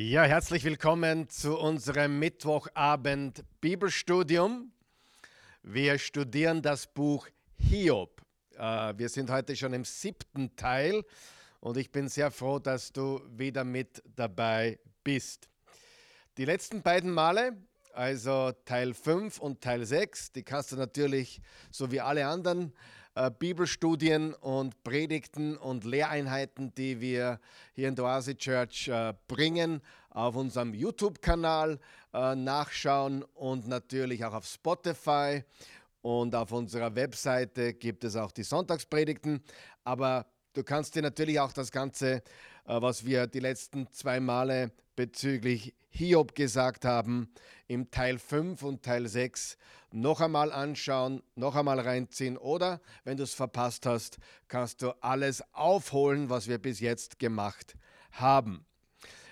Ja, herzlich willkommen zu unserem Mittwochabend Bibelstudium. Wir studieren das Buch Hiob. Äh, wir sind heute schon im siebten Teil und ich bin sehr froh, dass du wieder mit dabei bist. Die letzten beiden Male, also Teil 5 und Teil 6, die kannst du natürlich, so wie alle anderen äh, Bibelstudien und Predigten und Lehreinheiten, die wir hier in der Oase Church äh, bringen, auf unserem YouTube-Kanal äh, nachschauen und natürlich auch auf Spotify und auf unserer Webseite gibt es auch die Sonntagspredigten. Aber du kannst dir natürlich auch das Ganze, was wir die letzten zwei Male bezüglich Hiob gesagt haben, im Teil 5 und Teil 6 noch einmal anschauen, noch einmal reinziehen oder wenn du es verpasst hast, kannst du alles aufholen, was wir bis jetzt gemacht haben.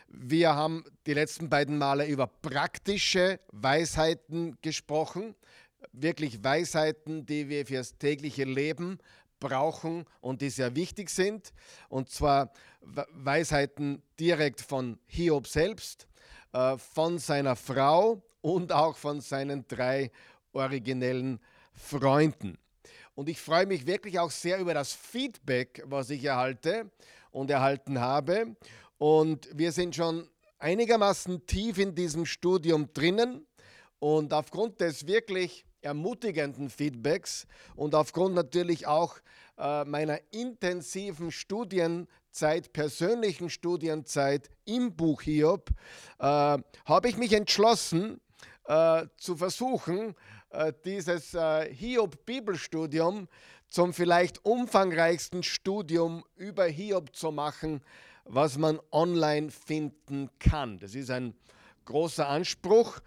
Wir haben die letzten beiden Male über praktische Weisheiten gesprochen, wirklich Weisheiten, die wir fürs tägliche Leben brauchen und die sehr wichtig sind. Und zwar Weisheiten direkt von Hiob selbst, äh, von seiner Frau und auch von seinen drei originellen Freunden. Und ich freue mich wirklich auch sehr über das Feedback, was ich erhalte und erhalten habe. Und wir sind schon einigermaßen tief in diesem Studium drinnen. Und aufgrund des wirklich ermutigenden Feedbacks und aufgrund natürlich auch äh, meiner intensiven Studienzeit, persönlichen Studienzeit im Buch Hiob, äh, habe ich mich entschlossen äh, zu versuchen, äh, dieses äh, Hiob-Bibelstudium zum vielleicht umfangreichsten Studium über Hiob zu machen, was man online finden kann. Das ist ein großer Anspruch,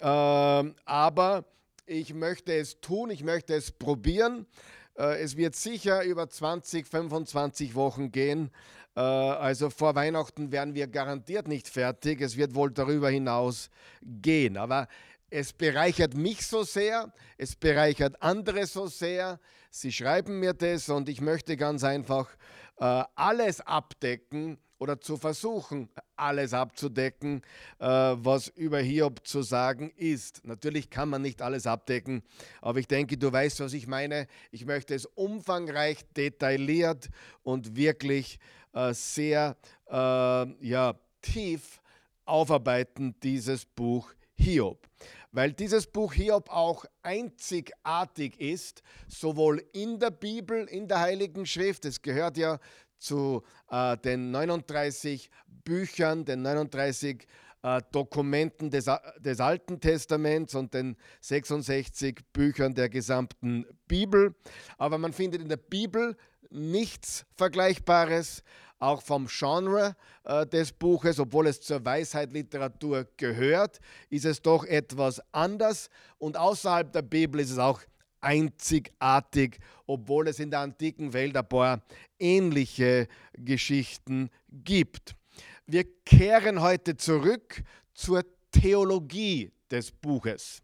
äh, aber ich möchte es tun, ich möchte es probieren. Äh, es wird sicher über 20, 25 Wochen gehen. Äh, also vor Weihnachten werden wir garantiert nicht fertig. Es wird wohl darüber hinaus gehen. Aber es bereichert mich so sehr, es bereichert andere so sehr. Sie schreiben mir das und ich möchte ganz einfach äh, alles abdecken oder zu versuchen, alles abzudecken, äh, was über Hiob zu sagen ist. Natürlich kann man nicht alles abdecken, aber ich denke, du weißt, was ich meine. Ich möchte es umfangreich, detailliert und wirklich äh, sehr äh, ja, tief aufarbeiten, dieses Buch Hiob weil dieses Buch Hiob auch einzigartig ist, sowohl in der Bibel, in der Heiligen Schrift, es gehört ja zu äh, den 39 Büchern, den 39 äh, Dokumenten des, des Alten Testaments und den 66 Büchern der gesamten Bibel. Aber man findet in der Bibel nichts Vergleichbares, auch vom Genre äh, des Buches, obwohl es zur Weisheitliteratur gehört, ist es doch etwas anders. Und außerhalb der Bibel ist es auch einzigartig, obwohl es in der antiken Welt ein paar ähnliche Geschichten gibt. Wir kehren heute zurück zur Theologie des Buches.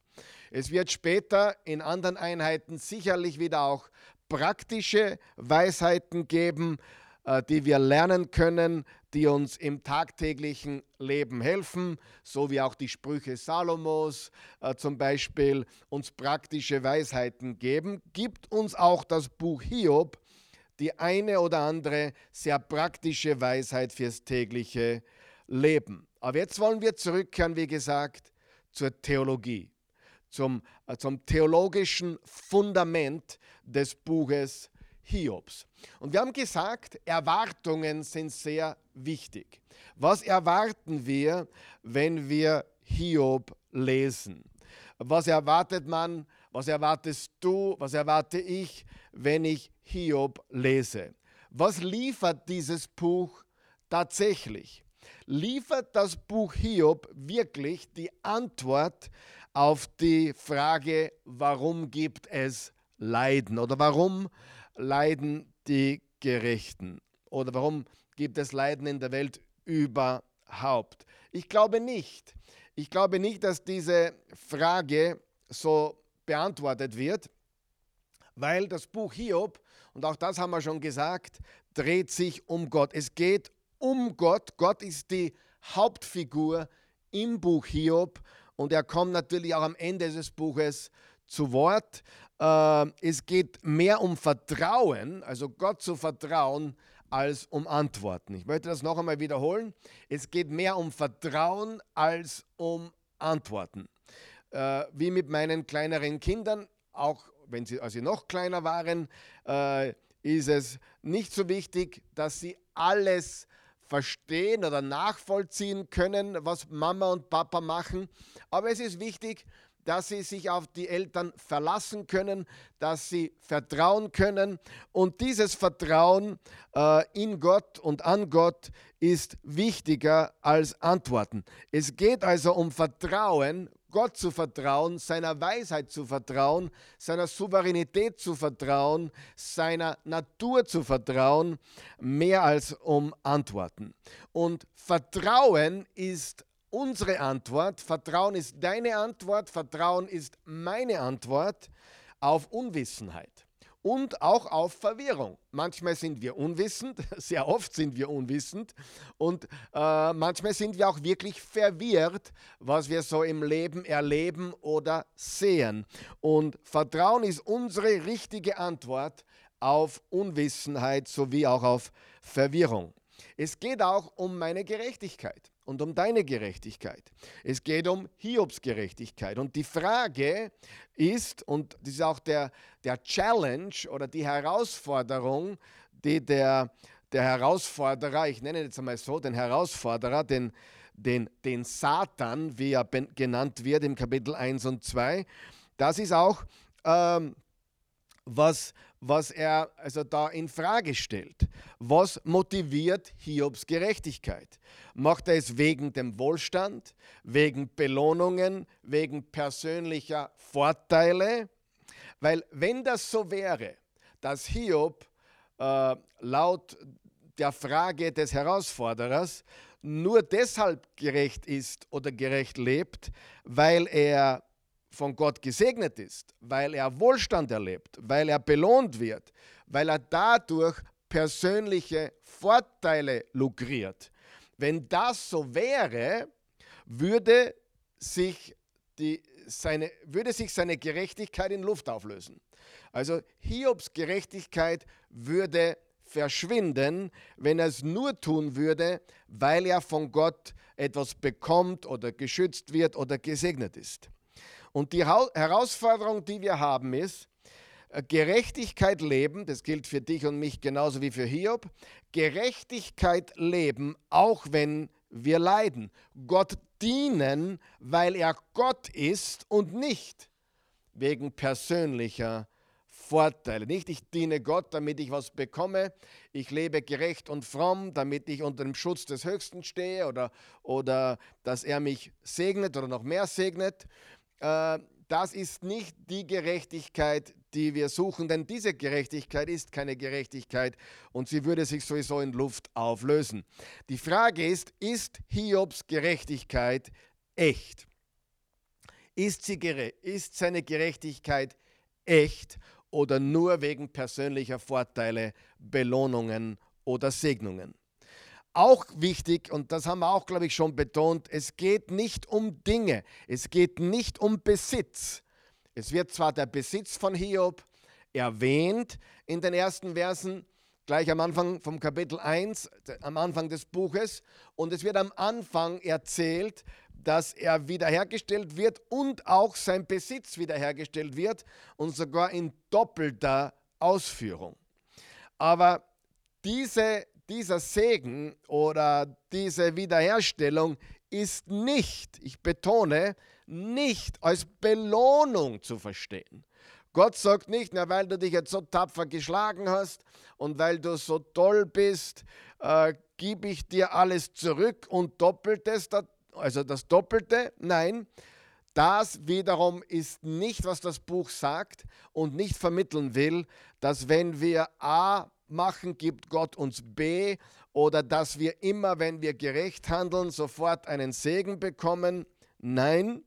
Es wird später in anderen Einheiten sicherlich wieder auch praktische Weisheiten geben, äh, die wir lernen können, die uns im tagtäglichen Leben helfen, so wie auch die Sprüche Salomos äh, zum Beispiel uns praktische Weisheiten geben, gibt uns auch das Buch Hiob die eine oder andere sehr praktische Weisheit fürs tägliche Leben. Aber jetzt wollen wir zurückkehren, wie gesagt, zur Theologie, zum, äh, zum theologischen Fundament des Buches Hiobs. Und wir haben gesagt, Erwartungen sind sehr wichtig. Was erwarten wir, wenn wir Hiob lesen? Was erwartet man? Was erwartest du? Was erwarte ich, wenn ich Hiob lese? Was liefert dieses Buch tatsächlich? Liefert das Buch Hiob wirklich die Antwort auf die Frage, warum gibt es Leiden oder warum leiden die Gerechten? Oder warum gibt es Leiden in der Welt überhaupt? Ich glaube nicht. Ich glaube nicht, dass diese Frage so beantwortet wird, weil das Buch Hiob, und auch das haben wir schon gesagt, dreht sich um Gott. Es geht um Gott. Gott ist die Hauptfigur im Buch Hiob und er kommt natürlich auch am Ende des Buches zu Wort. Äh, es geht mehr um Vertrauen, also Gott zu vertrauen, als um Antworten. Ich möchte das noch einmal wiederholen. Es geht mehr um Vertrauen als um Antworten. Äh, wie mit meinen kleineren Kindern, auch wenn sie, als sie noch kleiner waren, äh, ist es nicht so wichtig, dass sie alles verstehen oder nachvollziehen können, was Mama und Papa machen. Aber es ist wichtig, dass sie sich auf die Eltern verlassen können, dass sie vertrauen können. Und dieses Vertrauen äh, in Gott und an Gott ist wichtiger als Antworten. Es geht also um Vertrauen, Gott zu vertrauen, seiner Weisheit zu vertrauen, seiner Souveränität zu vertrauen, seiner Natur zu vertrauen, mehr als um Antworten. Und Vertrauen ist unsere Antwort, Vertrauen ist deine Antwort, Vertrauen ist meine Antwort auf Unwissenheit und auch auf Verwirrung. Manchmal sind wir unwissend, sehr oft sind wir unwissend und äh, manchmal sind wir auch wirklich verwirrt, was wir so im Leben erleben oder sehen. Und Vertrauen ist unsere richtige Antwort auf Unwissenheit sowie auch auf Verwirrung. Es geht auch um meine Gerechtigkeit und um deine Gerechtigkeit. Es geht um Hiobs Gerechtigkeit. Und die Frage ist, und das ist auch der, der Challenge oder die Herausforderung, die der, der Herausforderer, ich nenne jetzt einmal so, den Herausforderer, den, den, den Satan, wie er genannt wird im Kapitel 1 und 2, das ist auch, ähm, was, was er also da in Frage stellt. Was motiviert Hiobs Gerechtigkeit? Macht er es wegen dem Wohlstand, wegen Belohnungen, wegen persönlicher Vorteile? Weil wenn das so wäre, dass Hiob äh, laut der Frage des Herausforderers nur deshalb gerecht ist oder gerecht lebt, weil er von Gott gesegnet ist, weil er Wohlstand erlebt, weil er belohnt wird, weil er dadurch persönliche Vorteile lukriert. Wenn das so wäre, würde sich, die, seine, würde sich seine Gerechtigkeit in Luft auflösen. Also Hiobs Gerechtigkeit würde verschwinden, wenn er es nur tun würde, weil er von Gott etwas bekommt oder geschützt wird oder gesegnet ist. Und die Herausforderung, die wir haben, ist, äh, Gerechtigkeit leben, das gilt für dich und mich genauso wie für Hiob, Gerechtigkeit leben, auch wenn wir leiden. Gott dienen, weil er Gott ist und nicht wegen persönlicher Vorteile. Nicht, ich diene Gott, damit ich was bekomme. Ich lebe gerecht und fromm, damit ich unter dem Schutz des Höchsten stehe oder, oder dass er mich segnet oder noch mehr segnet. Äh, das ist nicht die Gerechtigkeit, die wir suchen, denn diese Gerechtigkeit ist keine Gerechtigkeit und sie würde sich sowieso in Luft auflösen. Die Frage ist, ist Hiobs Gerechtigkeit echt? Ist, sie, ist seine Gerechtigkeit echt oder nur wegen persönlicher Vorteile, Belohnungen oder Segnungen? Auch wichtig, und das haben wir auch, glaube ich, schon betont, es geht nicht um Dinge, es geht nicht um Besitz. Es wird zwar der Besitz von Hiob erwähnt in den ersten Versen, gleich am Anfang vom Kapitel 1, am Anfang des Buches, und es wird am Anfang erzählt, dass er wiederhergestellt wird und auch sein Besitz wiederhergestellt wird und sogar in doppelter Ausführung. Aber diese dieser Segen oder diese Wiederherstellung ist nicht, ich betone, nicht als Belohnung zu verstehen. Gott sagt nicht, na, weil du dich jetzt so tapfer geschlagen hast und weil du so toll bist, äh, gebe ich dir alles zurück und doppeltes, also das Doppelte. Nein, das wiederum ist nicht, was das Buch sagt und nicht vermitteln will, dass wenn wir A machen, gibt Gott uns B oder dass wir immer, wenn wir gerecht handeln, sofort einen Segen bekommen. Nein,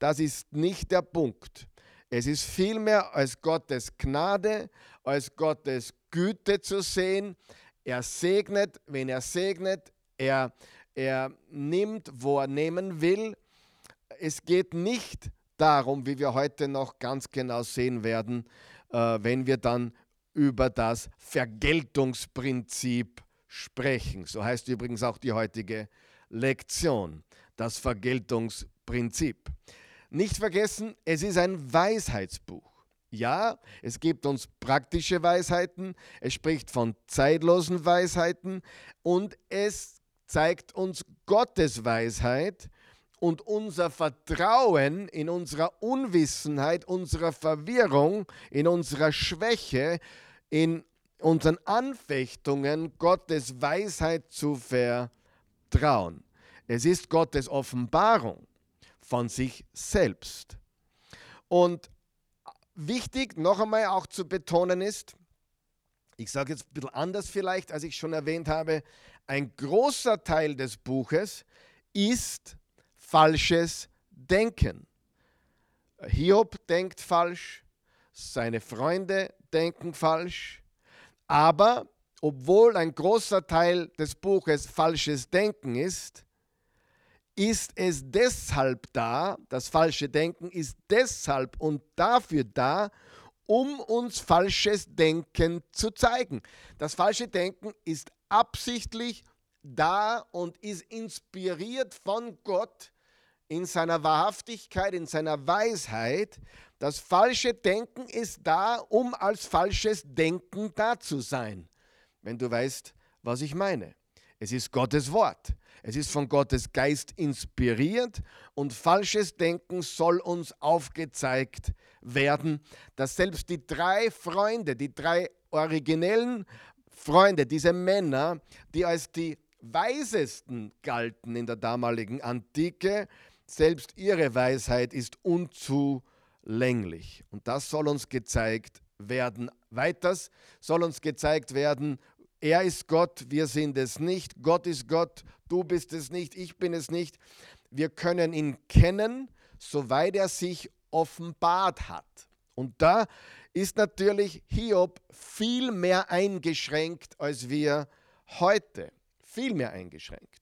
das ist nicht der Punkt. Es ist vielmehr als Gottes Gnade, als Gottes Güte zu sehen. Er segnet, wenn er segnet, er, Er nimmt, wo er nehmen will. Es geht nicht darum, wie wir heute noch ganz genau sehen werden, äh, wenn wir dann über das Vergeltungsprinzip sprechen. So heißt übrigens auch die heutige Lektion, das Vergeltungsprinzip. Nicht vergessen, es ist ein Weisheitsbuch. Ja, es gibt uns praktische Weisheiten, es spricht von zeitlosen Weisheiten und es zeigt uns Gottes Weisheit und unser Vertrauen in unserer Unwissenheit, unserer Verwirrung, in unserer Schwäche, in unseren Anfechtungen Gottes Weisheit zu vertrauen. Es ist Gottes Offenbarung von sich selbst. Und wichtig noch einmal auch zu betonen ist, ich sage jetzt ein bisschen anders vielleicht, als ich schon erwähnt habe, ein großer Teil des Buches ist falsches Denken. Hiob denkt falsch, seine Freunde denken falsch, aber obwohl ein großer Teil des Buches falsches Denken ist, ist es deshalb da, das falsche Denken ist deshalb und dafür da, um uns falsches Denken zu zeigen. Das falsche Denken ist absichtlich da und ist inspiriert von Gott in seiner Wahrhaftigkeit, in seiner Weisheit. Das falsche Denken ist da, um als falsches Denken da zu sein. Wenn du weißt, was ich meine. Es ist Gottes Wort. Es ist von Gottes Geist inspiriert und falsches Denken soll uns aufgezeigt werden, dass selbst die drei Freunde, die drei originellen Freunde, diese Männer, die als die weisesten galten in der damaligen Antike, selbst ihre Weisheit ist unzulänglich. Und das soll uns gezeigt werden. Weiters soll uns gezeigt werden, er ist Gott, wir sind es nicht. Gott ist Gott, du bist es nicht, ich bin es nicht. Wir können ihn kennen, soweit er sich offenbart hat. Und da ist natürlich Hiob viel mehr eingeschränkt als wir heute. Viel mehr eingeschränkt.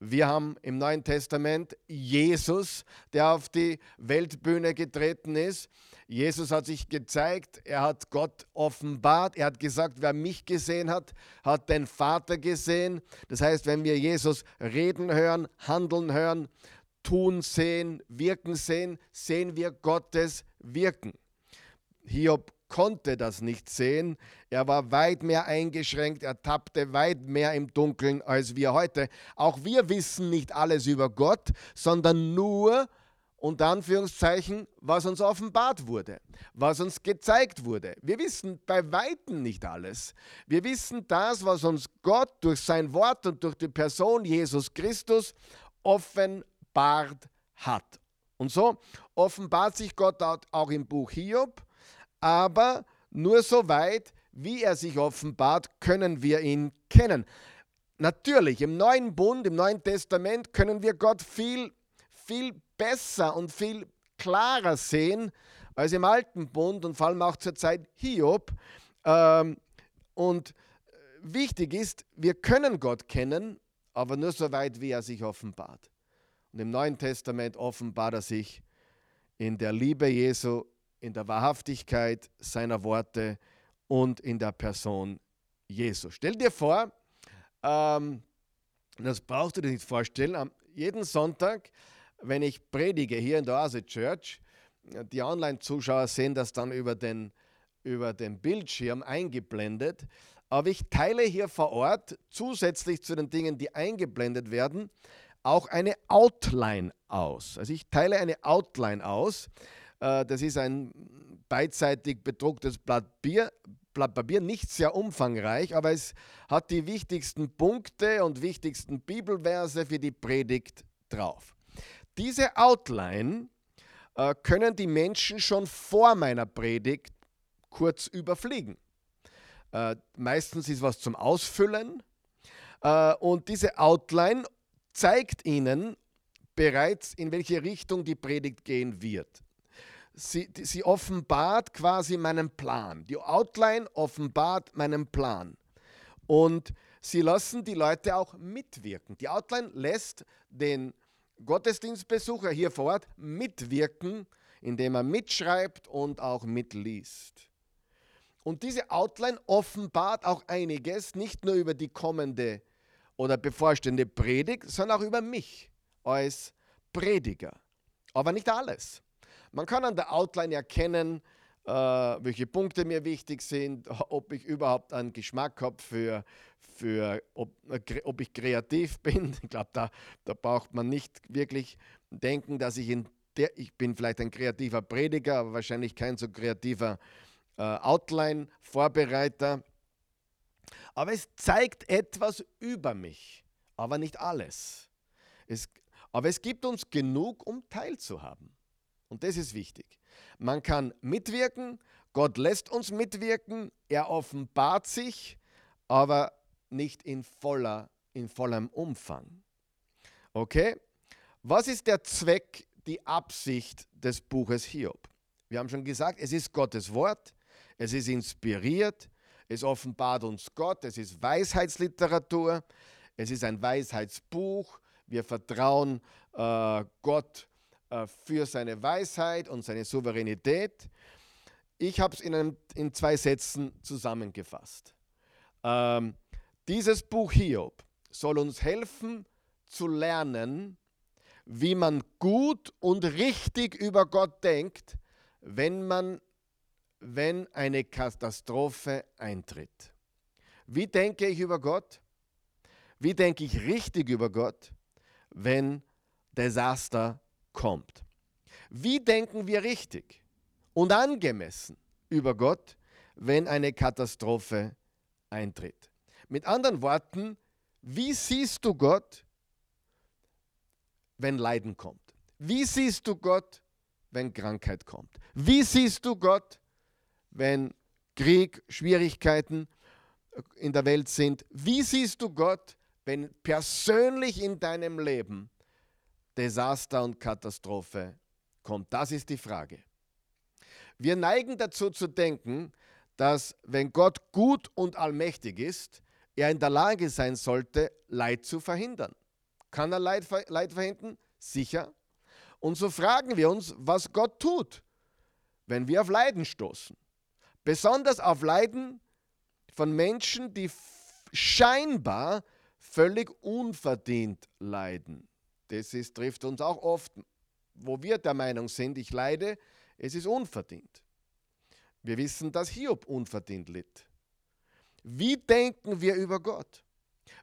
Wir haben im Neuen Testament Jesus, der auf die Weltbühne getreten ist. Jesus hat sich gezeigt, er hat Gott offenbart, er hat gesagt, wer mich gesehen hat, hat den Vater gesehen. Das heißt, wenn wir Jesus reden hören, handeln hören, tun sehen, wirken sehen, sehen wir Gottes Wirken. Hiob konnte das nicht sehen. Er war weit mehr eingeschränkt, er tappte weit mehr im Dunkeln als wir heute. Auch wir wissen nicht alles über Gott, sondern nur, unter Anführungszeichen, was uns offenbart wurde, was uns gezeigt wurde. Wir wissen bei weitem nicht alles. Wir wissen das, was uns Gott durch sein Wort und durch die Person Jesus Christus offenbart hat. Und so offenbart sich Gott auch im Buch Hiob aber nur so weit, wie er sich offenbart, können wir ihn kennen. Natürlich, im neuen Bund, im Neuen Testament können wir Gott viel, viel besser und viel klarer sehen als im alten Bund und vor allem auch zur Zeit Hiob. Ähm, und wichtig ist, wir können Gott kennen, aber nur so weit, wie er sich offenbart. Und im Neuen Testament offenbart er sich in der Liebe Jesu in der Wahrhaftigkeit seiner Worte und in der Person Jesu. Stell dir vor, ähm, das brauchst du dir nicht vorstellen, am, jeden Sonntag, wenn ich predige hier in der Oase Church, die Online-Zuschauer sehen das dann über den, über den Bildschirm eingeblendet, aber ich teile hier vor Ort zusätzlich zu den Dingen, die eingeblendet werden, auch eine Outline aus. Also ich teile eine Outline aus, das ist ein beidseitig bedrucktes Blatt, Bier, Blatt Papier, nicht sehr umfangreich, aber es hat die wichtigsten Punkte und wichtigsten Bibelverse für die Predigt drauf. Diese Outline äh, können die Menschen schon vor meiner Predigt kurz überfliegen. Äh, meistens ist was zum Ausfüllen äh, und diese Outline zeigt ihnen bereits, in welche Richtung die Predigt gehen wird sie, sie offenbart quasi meinen Plan. Die Outline offenbart meinen Plan. Und sie lassen die Leute auch mitwirken. Die Outline lässt den Gottesdienstbesucher hier vor Ort mitwirken, indem er mitschreibt und auch mitliest. Und diese Outline offenbart auch einiges, nicht nur über die kommende oder bevorstehende Predigt, sondern auch über mich als Prediger. Aber nicht alles. Man kann an der Outline erkennen, äh, welche Punkte mir wichtig sind, ob ich überhaupt einen Geschmack habe für, für ob, ob ich kreativ bin. Ich glaube, da, da braucht man nicht wirklich denken, dass ich in der, ich bin vielleicht ein kreativer Prediger, aber wahrscheinlich kein so kreativer äh, Outline-Vorbereiter. Aber es zeigt etwas über mich, aber nicht alles. Es, aber es gibt uns genug, um teilzuhaben. Und das ist wichtig. Man kann mitwirken, Gott lässt uns mitwirken, er offenbart sich, aber nicht in, voller, in vollem Umfang. Okay? Was ist der Zweck, die Absicht des Buches Hiob? Wir haben schon gesagt, es ist Gottes Wort, es ist inspiriert, es offenbart uns Gott, es ist Weisheitsliteratur, es ist ein Weisheitsbuch. Wir vertrauen äh, Gott für seine Weisheit und seine Souveränität. Ich habe es in, in, zwei Sätzen zusammengefasst. Ähm, dieses Buch Hiob soll uns helfen zu lernen, wie man gut und richtig über Gott denkt, wenn man wenn eine Katastrophe eintritt. Wie denke ich über Gott? Wie denke ich richtig über Gott, wenn Desaster kommt? Wie denken wir richtig und angemessen über Gott, wenn eine Katastrophe eintritt? Mit anderen Worten, wie siehst du Gott, wenn Leiden kommt? Wie siehst du Gott, wenn Krankheit kommt? Wie siehst du Gott, wenn Krieg, Schwierigkeiten in der Welt sind. Wie siehst du Gott, wenn persönlich in deinem Leben Desaster und Katastrophe kommt? Das ist die Frage. Wir neigen dazu zu denken, dass wenn Gott gut und allmächtig ist, er in der Lage sein sollte, Leid zu verhindern. Kann er Leid, Leid verhindern? Sicher. Und so fragen wir uns, was Gott tut, wenn wir auf Leiden stoßen. Besonders auf Leiden von Menschen, die scheinbar völlig unverdient leiden. Das ist, trifft uns auch oft, wo wir der Meinung sind, ich leide, es ist unverdient. Wir wissen, dass Hiob unverdient litt. Wie denken wir über Gott?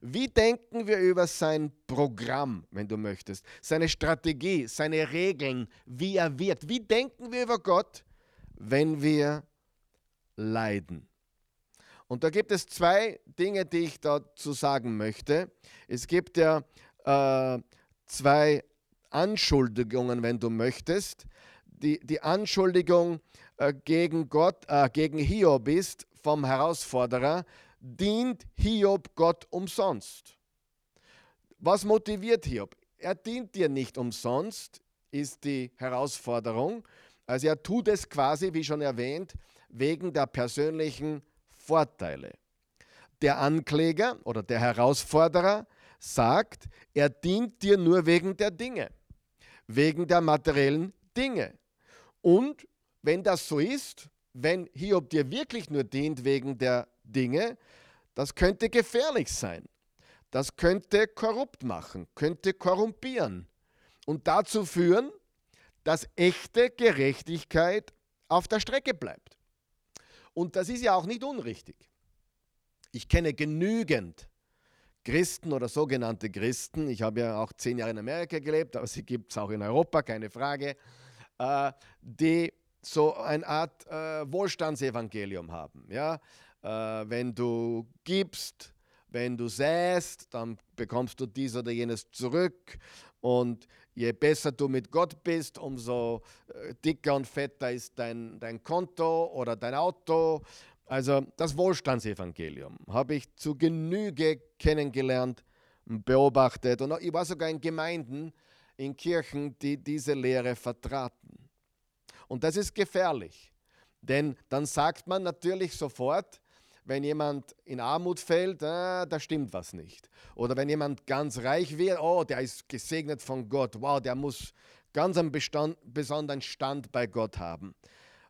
Wie denken wir über sein Programm, wenn du möchtest, seine Strategie, seine Regeln, wie er wirkt? Wie denken wir über Gott, wenn wir leiden. Und da gibt es zwei Dinge, die ich dazu sagen möchte. Es gibt ja äh, zwei Anschuldigungen, wenn du möchtest. Die, die Anschuldigung äh, gegen Gott, äh, gegen Hiob ist vom Herausforderer, dient Hiob Gott umsonst. Was motiviert Hiob? Er dient dir nicht umsonst, ist die Herausforderung. Also er tut es quasi, wie schon erwähnt, wegen der persönlichen Vorteile. Der Ankläger oder der Herausforderer sagt, er dient dir nur wegen der Dinge, wegen der materiellen Dinge. Und wenn das so ist, wenn Hiob dir wirklich nur dient wegen der Dinge, das könnte gefährlich sein. Das könnte korrupt machen, könnte korrumpieren und dazu führen, dass echte Gerechtigkeit auf der Strecke bleibt. Und das ist ja auch nicht unrichtig. Ich kenne genügend Christen oder sogenannte Christen, ich habe ja auch zehn Jahre in Amerika gelebt, aber sie gibt es auch in Europa, keine Frage, äh, die so eine Art äh, Wohlstandsevangelium haben. Ja? Äh, wenn du gibst, wenn du säst, dann bekommst du dies oder jenes zurück. Und je besser du mit Gott bist, umso äh, dicker und fetter ist dein, dein Konto oder dein Auto. Also das Wohlstandsevangelium habe ich zu Genüge kennengelernt und beobachtet. Und ich war sogar in Gemeinden, in Kirchen, die diese Lehre vertraten. Und das ist gefährlich, denn dann sagt man natürlich sofort, wenn jemand in Armut fällt, äh, da stimmt was nicht. Oder wenn jemand ganz reich wird, oh, der ist gesegnet von Gott, wow, der muss ganz einen Bestand, besonderen Stand bei Gott haben.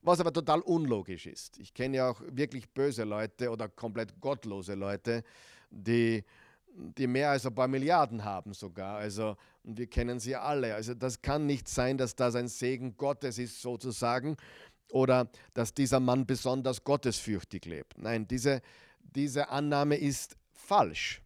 Was aber total unlogisch ist. Ich kenne ja auch wirklich böse Leute oder komplett gottlose Leute, die, die mehr als ein paar Milliarden haben sogar. Also, wir kennen sie alle. Also das kann nicht sein, dass das ein Segen Gottes ist sozusagen oder dass dieser Mann besonders gottesfürchtig lebt. Nein, diese, diese Annahme ist falsch.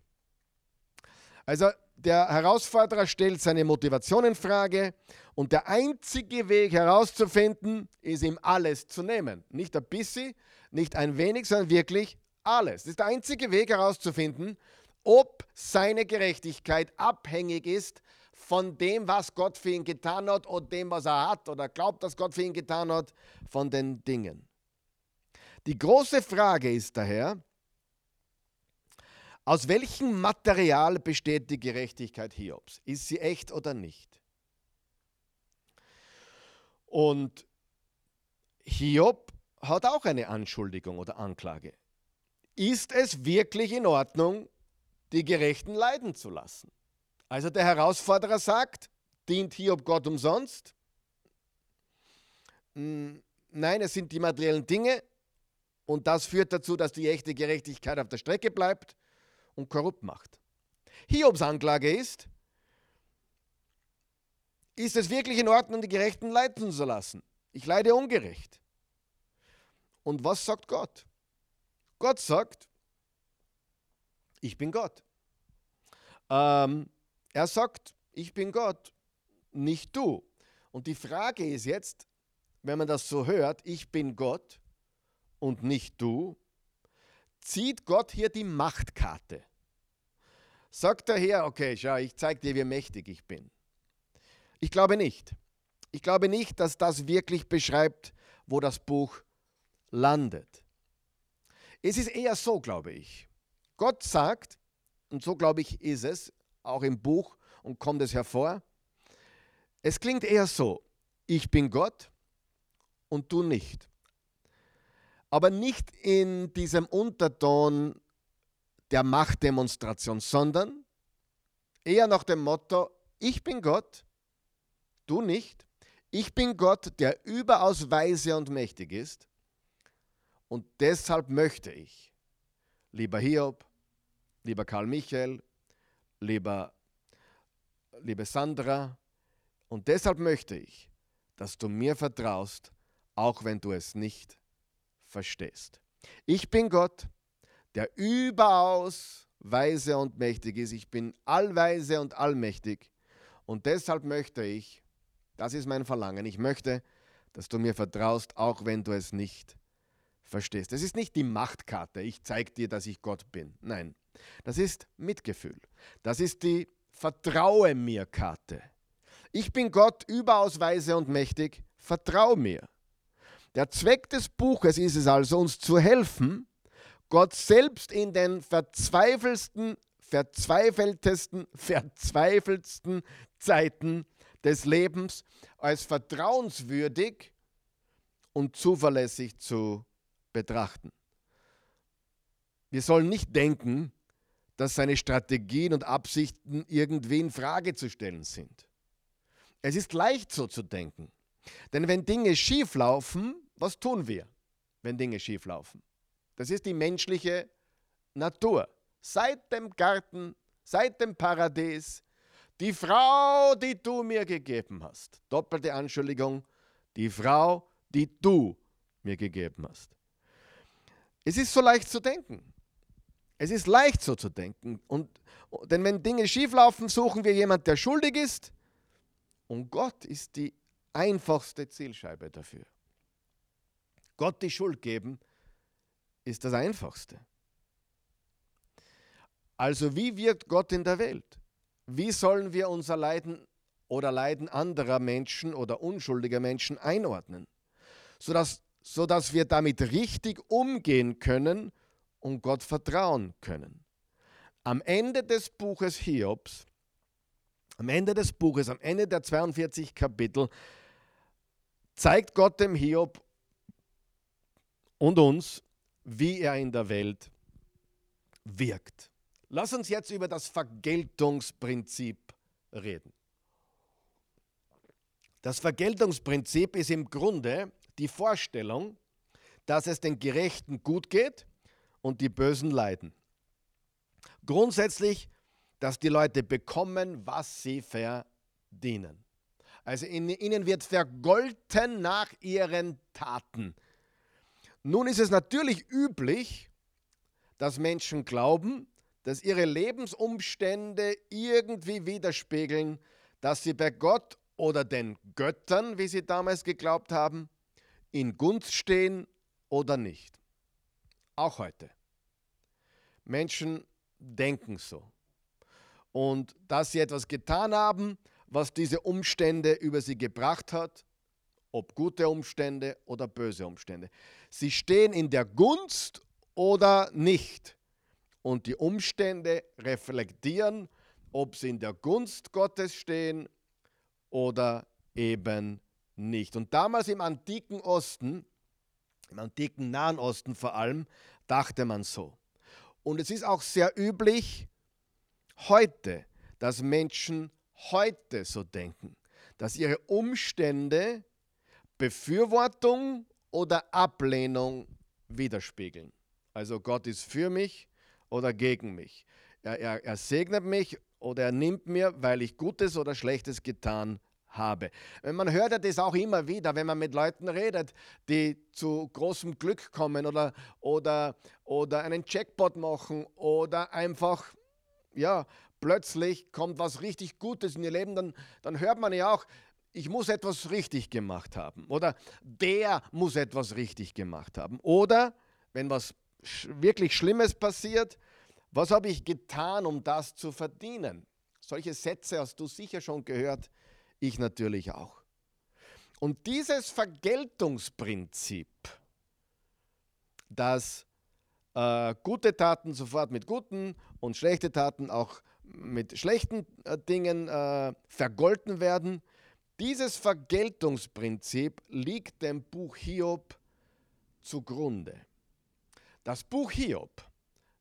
Also der Herausforderer stellt seine Motivation in Frage und der einzige Weg herauszufinden, ist ihm alles zu nehmen. Nicht ein bisschen, nicht ein wenig, sondern wirklich alles. Das ist der einzige Weg herauszufinden, ob seine Gerechtigkeit abhängig ist von dem, was Gott für ihn getan hat oder dem, was er hat oder glaubt, dass Gott für ihn getan hat, von den Dingen. Die große Frage ist daher, aus welchem Material besteht die Gerechtigkeit Hiobs? Ist sie echt oder nicht? Und Hiob hat auch eine Anschuldigung oder Anklage. Ist es wirklich in Ordnung, die Gerechten leiden zu lassen? Also der Herausforderer sagt, dient Hiob Gott umsonst? Hm, nein, es sind die materiellen Dinge und das führt dazu, dass die echte Gerechtigkeit auf der Strecke bleibt und korrupt macht. Hiobs Anklage ist, ist es wirklich in Ordnung, die Gerechten leiden zu lassen? Ich leide ungerecht. Und was sagt Gott? Gott sagt, ich bin Gott. Ähm, er sagt, ich bin Gott, nicht du. Und die Frage ist jetzt, wenn man das so hört, ich bin Gott und nicht du, zieht Gott hier die Machtkarte. Sagt der Herr, okay, schau, ich zeige dir, wie mächtig ich bin. Ich glaube nicht. Ich glaube nicht, dass das wirklich beschreibt, wo das Buch landet. Es ist eher so, glaube ich. Gott sagt, und so glaube ich ist es, auch im Buch und kommt es hervor. Es klingt eher so, ich bin Gott und du nicht. Aber nicht in diesem Unterton der Machtdemonstration, sondern eher nach dem Motto, ich bin Gott, du nicht. Ich bin Gott, der überaus weise und mächtig ist. Und deshalb möchte ich, lieber Hiob, lieber Karl Michael, lieber, liebe Sandra, und deshalb möchte ich, dass du mir vertraust, auch wenn du es nicht verstehst. Ich bin Gott, der überaus weise und mächtig ist. Ich bin allweise und allmächtig. Und deshalb möchte ich, das ist mein Verlangen, ich möchte, dass du mir vertraust, auch wenn du es nicht verstehst. Das ist nicht die Machtkarte, ich zeige dir, dass ich Gott bin. Nein, das ist Mitgefühl. Das ist die Vertraue mir Karte. Ich bin Gott überaus weise und mächtig, vertrau mir. Der Zweck des Buches ist es also, uns zu helfen, Gott selbst in den verzweifelsten, verzweifeltesten, verzweifeltsten Zeiten des Lebens als vertrauenswürdig und zuverlässig zu betrachten. Wir sollen nicht denken, dass seine Strategien und Absichten irgendwie in Frage zu stellen sind. Es ist leicht so zu denken. Denn wenn Dinge schief laufen, was tun wir, wenn Dinge schief laufen? Das ist die menschliche Natur. Seit dem Garten, seit dem Paradies, die Frau, die du mir gegeben hast. Doppelte Anschuldigung, die Frau, die du mir gegeben hast. Es ist so leicht zu denken. Es ist leicht so zu denken. Und, denn wenn Dinge schieflaufen, suchen wir jemanden, der schuldig ist. Und Gott ist die einfachste Zielscheibe dafür. Gott die Schuld geben ist das Einfachste. Also wie wirkt Gott in der Welt? Wie sollen wir unser Leiden oder Leiden anderer Menschen oder unschuldiger Menschen einordnen, sodass, sodass wir damit richtig umgehen können und Gott vertrauen können. Am Ende des Buches Hiobs, am Ende des Buches, am Ende der 42 Kapitel, zeigt Gott dem Hiob und uns, wie er in der Welt wirkt. Lass uns jetzt über das Vergeltungsprinzip reden. Das Vergeltungsprinzip ist im Grunde die Vorstellung, dass es den Gerechten gut geht und die Bösen leiden. Grundsätzlich, dass die Leute bekommen, was sie verdienen. Also ihnen wird vergolten nach ihren Taten. Nun ist es natürlich üblich, dass Menschen glauben, dass ihre Lebensumstände irgendwie widerspiegeln, dass sie bei Gott oder den Göttern, wie sie damals geglaubt haben, in Gunst stehen oder nicht. Auch heute. Menschen denken so. Und dass sie etwas getan haben, was diese Umstände über sie gebracht hat, ob gute Umstände oder böse Umstände. Sie stehen in der Gunst oder nicht. Und die Umstände reflektieren, ob sie in der Gunst Gottes stehen oder eben nicht. Und damals im antiken Osten, im antiken Nahen Osten vor allem, dachte man so. Und es ist auch sehr üblich heute, dass Menschen heute so denken, dass ihre Umstände Befürwortung oder Ablehnung widerspiegeln. Also Gott ist für mich oder gegen mich. Er, er, er segnet mich oder er nimmt mir, weil ich Gutes oder Schlechtes getan habe. Man hört ja das auch immer wieder, wenn man mit Leuten redet, die zu großem Glück kommen oder, oder, oder einen Jackpot machen oder einfach ja, plötzlich kommt was richtig Gutes in ihr Leben, dann, dann hört man ja auch, ich muss etwas richtig gemacht haben oder der muss etwas richtig gemacht haben. Oder wenn was wirklich Schlimmes passiert, was habe ich getan, um das zu verdienen? Solche Sätze hast du sicher schon gehört, ich natürlich auch. Und dieses Vergeltungsprinzip, dass äh, gute Taten sofort mit guten und schlechte Taten auch mit schlechten äh, Dingen äh, vergolten werden. Dieses Vergeltungsprinzip liegt dem Buch Hiob zugrunde. Das Buch Hiob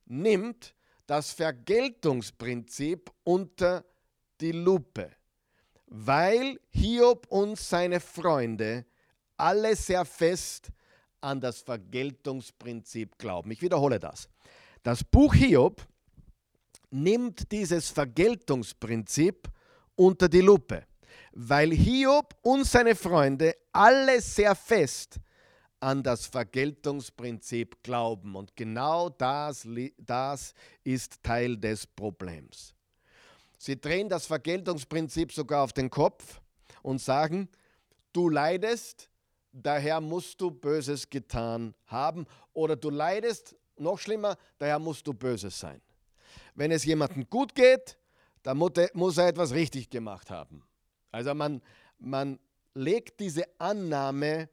nimmt das Vergeltungsprinzip unter die Lupe, weil Hiob und seine Freunde alle sehr fest an das Vergeltungsprinzip glauben. Ich wiederhole das. Das Buch Hiob nimmt dieses Vergeltungsprinzip unter die Lupe, weil Hiob und seine Freunde alle sehr fest an das Vergeltungsprinzip glauben. Und genau das, das ist Teil des Problems. Sie drehen das Vergeltungsprinzip sogar auf den Kopf und sagen, du leidest, daher musst du Böses getan haben. Oder du leidest, noch schlimmer, daher musst du Böses sein. Wenn es jemandem gut geht, dann muss er etwas richtig gemacht haben. Also man, man legt diese Annahme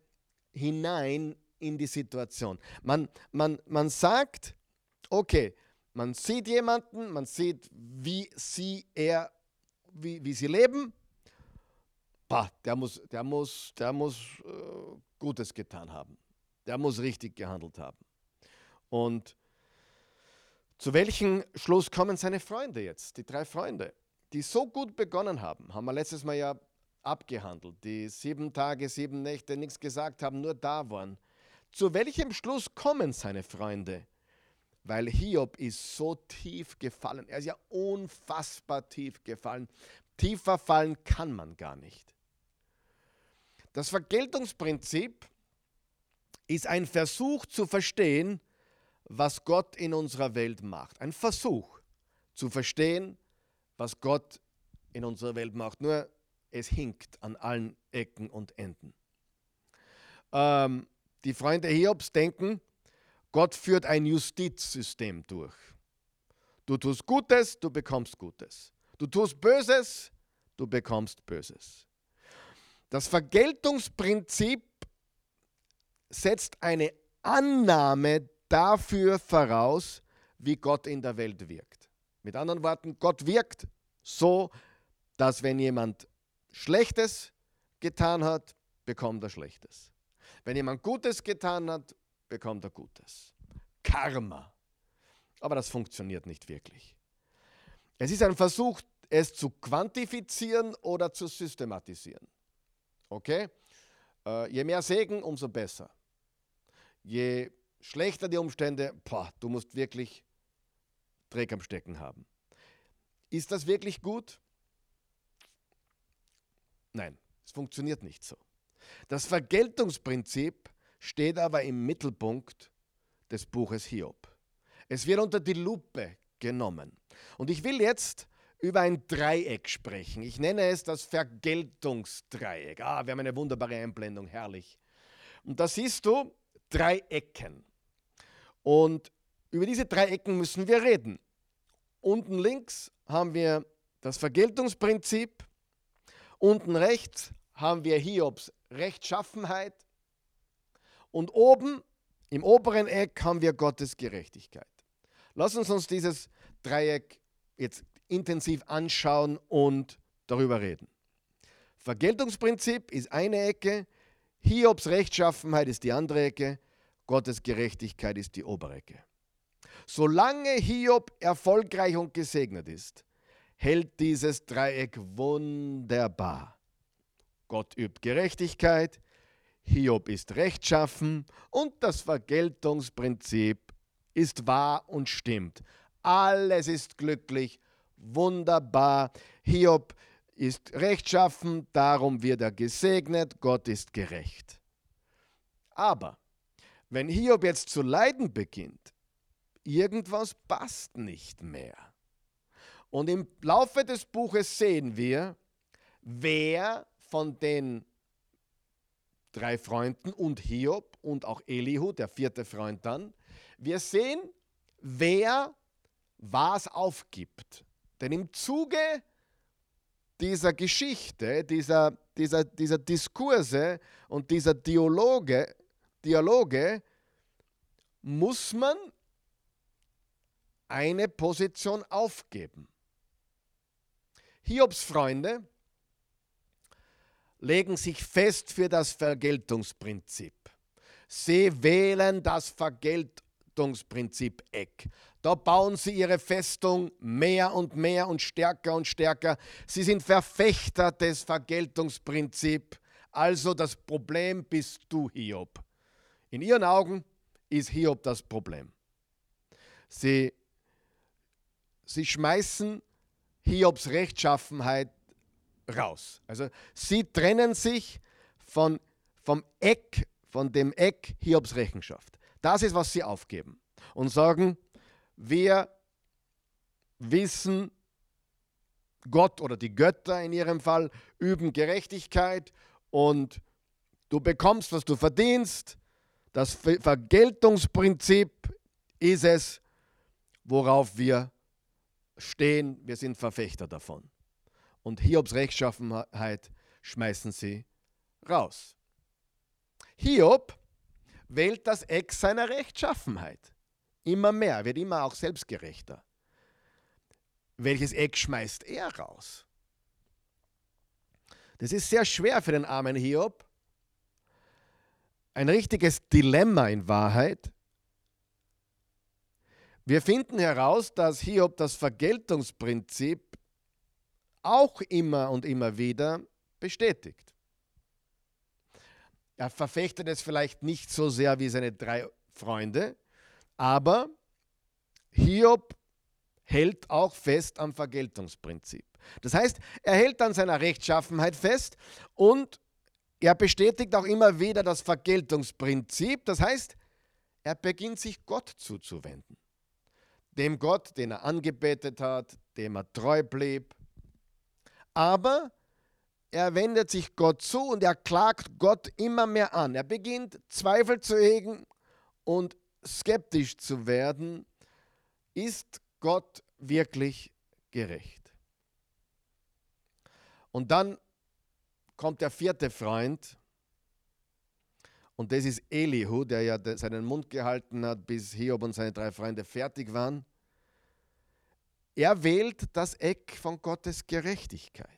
hinein in die Situation. Man, man, man sagt, okay, man sieht jemanden, man sieht, wie sie, er, wie, wie sie leben. Bah, der muss, der muss, der muss äh, Gutes getan haben. Der muss richtig gehandelt haben. Und zu welchem Schluss kommen seine Freunde jetzt, die drei Freunde, die so gut begonnen haben, haben wir letztes Mal ja abgehandelt, die sieben Tage, sieben Nächte nichts gesagt haben, nur da waren. Zu welchem Schluss kommen seine Freunde? Weil Hiob ist so tief gefallen. Er ist ja unfassbar tief gefallen. Tiefer fallen kann man gar nicht. Das Vergeltungsprinzip ist ein Versuch zu verstehen, was Gott in unserer Welt macht. Ein Versuch zu verstehen, was Gott in unserer Welt macht. Nur es hinkt an allen Ecken und Enden. Ähm, die Freunde Hiobs denken, Gott führt ein Justizsystem durch. Du tust Gutes, du bekommst Gutes. Du tust Böses, du bekommst Böses. Das Vergeltungsprinzip setzt eine Annahme dafür voraus, wie Gott in der Welt wirkt. Mit anderen Worten, Gott wirkt so, dass wenn jemand Schlechtes getan hat, bekommt er Schlechtes. Wenn jemand Gutes getan hat, bekommt er Gutes. Karma. Aber das funktioniert nicht wirklich. Es ist ein Versuch, es zu quantifizieren oder zu systematisieren. Okay? Äh, je mehr Segen, umso besser. Je schlechter die Umstände, boah, du musst wirklich Dreck am Stecken haben. Ist das wirklich gut? Nein, es funktioniert nicht so. Das Vergeltungsprinzip steht aber im Mittelpunkt des Buches Hiob. Es wird unter die Lupe genommen. Und ich will jetzt über ein Dreieck sprechen. Ich nenne es das Vergeltungsdreieck. Ah, wir haben eine wunderbare Einblendung, herrlich. Und da siehst du drei Ecken. Und über diese drei Ecken müssen wir reden. Unten links haben wir das Vergeltungsprinzip. Unten rechts haben wir Hiobs Rechtschaffenheit. Und oben im oberen Eck haben wir Gottes Gerechtigkeit. Lass uns uns dieses Dreieck jetzt intensiv anschauen und darüber reden. Vergeltungsprinzip ist eine Ecke, Hiobs Rechtschaffenheit ist die andere Ecke, Gottes Gerechtigkeit ist die obere Ecke. Solange Hiob erfolgreich und gesegnet ist, hält dieses Dreieck wunderbar. Gott übt Gerechtigkeit, Hiob ist rechtschaffen und das Vergeltungsprinzip ist wahr und stimmt. Alles ist glücklich, wunderbar. Hiob ist rechtschaffen, darum wird er gesegnet, Gott ist gerecht. Aber wenn Hiob jetzt zu leiden beginnt, irgendwas passt nicht mehr. Und im Laufe des Buches sehen wir, wer von den drei Freunden und Hiob und auch Elihu, der vierte Freund dann, wir sehen, wer was aufgibt. Denn im Zuge dieser Geschichte, dieser, dieser, dieser Diskurse und dieser Dialoge, Dialoge muss man eine Position aufgeben. Hiobs Freunde legen sich fest für das Vergeltungsprinzip. Sie wählen das Vergeltungsprinzip Eck. Da bauen sie ihre Festung mehr und mehr und stärker und stärker. Sie sind Verfechter des Vergeltungsprinzips. Also das Problem bist du, Hiob. In ihren Augen ist Hiob das Problem. Sie, sie schmeißen Hiobs Rechtschaffenheit raus. Also sie trennen sich von, vom Eck, von dem Eck Hiobs Rechenschaft. Das ist, was sie aufgeben und sagen, wir wissen, Gott oder die Götter in ihrem Fall üben Gerechtigkeit und du bekommst, was du verdienst. Das Vergeltungsprinzip ist es, worauf wir stehen. Wir sind Verfechter davon. Und Hiobs Rechtschaffenheit schmeißen sie raus. Hiob wählt das Ex seiner Rechtschaffenheit. Immer mehr, wird immer auch selbstgerechter. Welches Eck schmeißt er raus? Das ist sehr schwer für den armen Hiob. Ein richtiges Dilemma in Wahrheit. Wir finden heraus, dass Hiob das Vergeltungsprinzip auch immer und immer wieder bestätigt. Er verfechtet es vielleicht nicht so sehr wie seine drei Freunde, aber Hiob hält auch fest am Vergeltungsprinzip. Das heißt, er hält an seiner Rechtschaffenheit fest und er bestätigt auch immer wieder das Vergeltungsprinzip. Das heißt, er beginnt sich Gott zuzuwenden. Dem Gott, den er angebetet hat, dem er treu blieb. Aber er wendet sich Gott zu und er klagt Gott immer mehr an. Er beginnt Zweifel zu hegen und skeptisch zu werden, ist Gott wirklich gerecht? Und dann kommt der vierte Freund, und das ist Elihu, der ja seinen Mund gehalten hat, bis Hiob und seine drei Freunde fertig waren. Er wählt das Eck von Gottes Gerechtigkeit.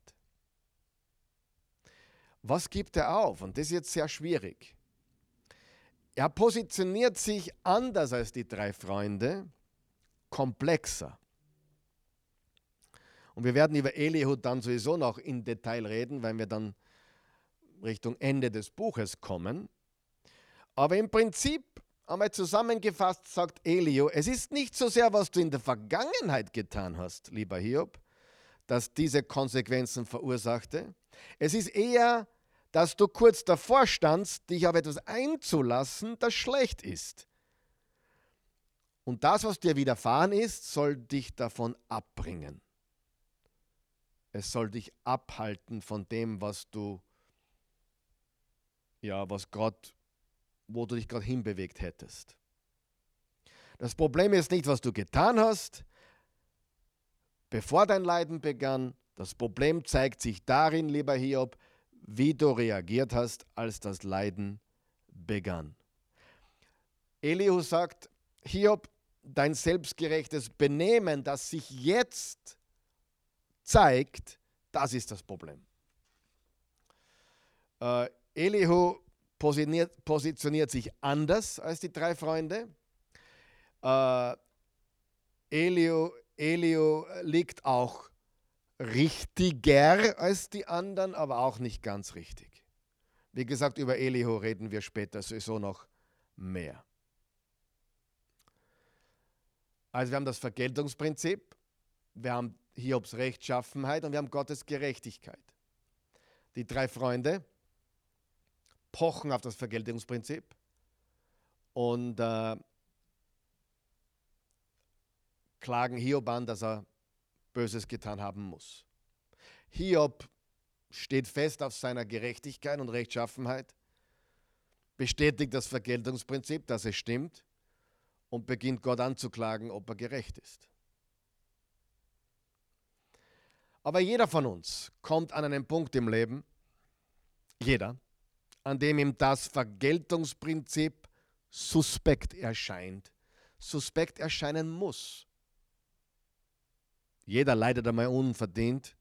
Was gibt er auf? Und das ist jetzt sehr schwierig. Er positioniert sich anders als die drei Freunde, komplexer. Und wir werden über Elihu dann sowieso noch in Detail reden, weil wir dann Richtung Ende des Buches kommen. Aber im Prinzip, einmal zusammengefasst, sagt Elihu, es ist nicht so sehr, was du in der Vergangenheit getan hast, lieber Hiob, das diese Konsequenzen verursachte. Es ist eher, dass du kurz davor standst, dich auf etwas einzulassen, das schlecht ist. Und das, was dir widerfahren ist, soll dich davon abbringen. Es soll dich abhalten von dem, was du, ja, was Gott, wo du dich gerade hinbewegt hättest. Das Problem ist nicht, was du getan hast, bevor dein Leiden begann. Das Problem zeigt sich darin, lieber Hiob, wie du reagiert hast, als das Leiden begann. Elihu sagt, Hiob, dein selbstgerechtes Benehmen, das sich jetzt zeigt, das ist das Problem. Äh, Elihu positioniert, positioniert, sich anders als die drei Freunde. Äh, Elihu, Elihu liegt auch richtiger als die anderen, aber auch nicht ganz richtig. Wie gesagt, über Elihu reden wir später sowieso noch mehr. Also wir haben das Vergeltungsprinzip, wir haben Hiobs Rechtschaffenheit und wir haben Gottes Gerechtigkeit. Die drei Freunde pochen auf das Vergeltungsprinzip und äh, klagen Hiob an, dass er Böses getan haben muss. Hiob steht fest auf seiner Gerechtigkeit und Rechtschaffenheit, bestätigt das Vergeltungsprinzip, dass es stimmt und beginnt Gott anzuklagen, ob er gerecht ist. Aber jeder von uns kommt an einen Punkt im Leben, jeder, an dem ihm das Vergeltungsprinzip suspekt erscheint, suspekt erscheinen muss. Jeder leidet einmal unverdient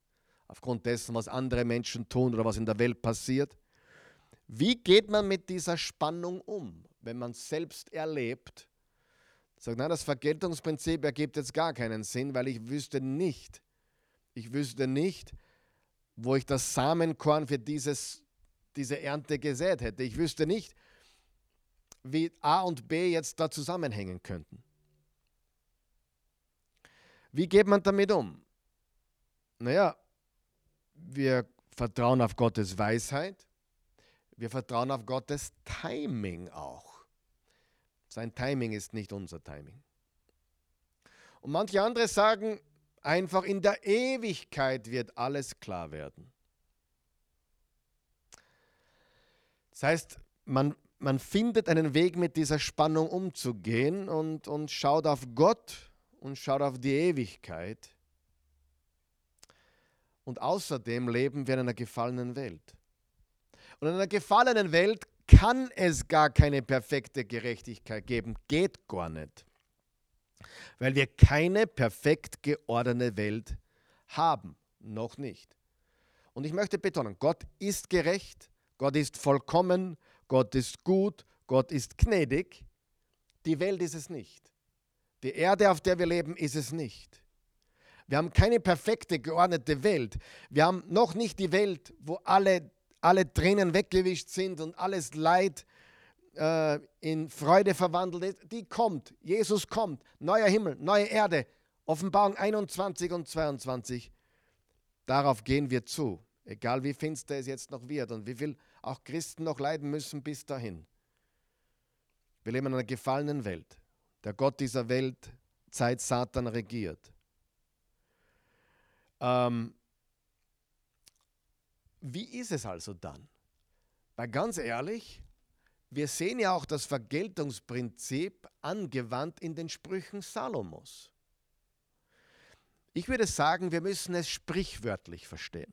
aufgrund dessen, was andere Menschen tun oder was in der Welt passiert. Wie geht man mit dieser Spannung um, wenn man selbst erlebt? Sagt, nein, das Vergeltungsprinzip ergibt jetzt gar keinen Sinn, weil ich wüsste nicht, ich wüsste nicht, wo ich das Samenkorn für dieses, diese Ernte gesät hätte. Ich wüsste nicht, wie A und B jetzt da zusammenhängen könnten. Wie geht man damit um? Naja, wir vertrauen auf Gottes Weisheit. Wir vertrauen auf Gottes Timing auch. Sein Timing ist nicht unser Timing. Und manche andere sagen einfach, in der Ewigkeit wird alles klar werden. Das heißt, man, man findet einen Weg, mit dieser Spannung umzugehen und, und schaut auf Gott und schaut auf die Ewigkeit. Und außerdem leben wir in einer gefallenen Welt. Und in einer gefallenen Welt kann es gar keine perfekte Gerechtigkeit geben. Geht gar nicht. Weil wir keine perfekt geordnete Welt haben. Noch nicht. Und ich möchte betonen, Gott ist gerecht, Gott ist vollkommen, Gott ist gut, Gott ist gnädig. Die Welt ist es nicht. Die Erde, auf der wir leben, ist es nicht. Wir haben keine perfekte, geordnete Welt. Wir haben noch nicht die Welt, wo alle, alle Tränen weggewischt sind und alles Leid äh, in Freude verwandelt ist. Die kommt. Jesus kommt. Neuer Himmel, neue Erde. Offenbarung 21 und 22. Darauf gehen wir zu. Egal wie finster es jetzt noch wird und wie viel auch Christen noch leiden müssen bis dahin. Wir leben in einer gefallenen Welt. Der Gott dieser Welt, Zeit Satan regiert. Ähm, wie ist es also dann? Weil ganz ehrlich, wir sehen ja auch das Vergeltungsprinzip angewandt in den Sprüchen Salomos. Ich würde sagen, wir müssen es sprichwörtlich verstehen.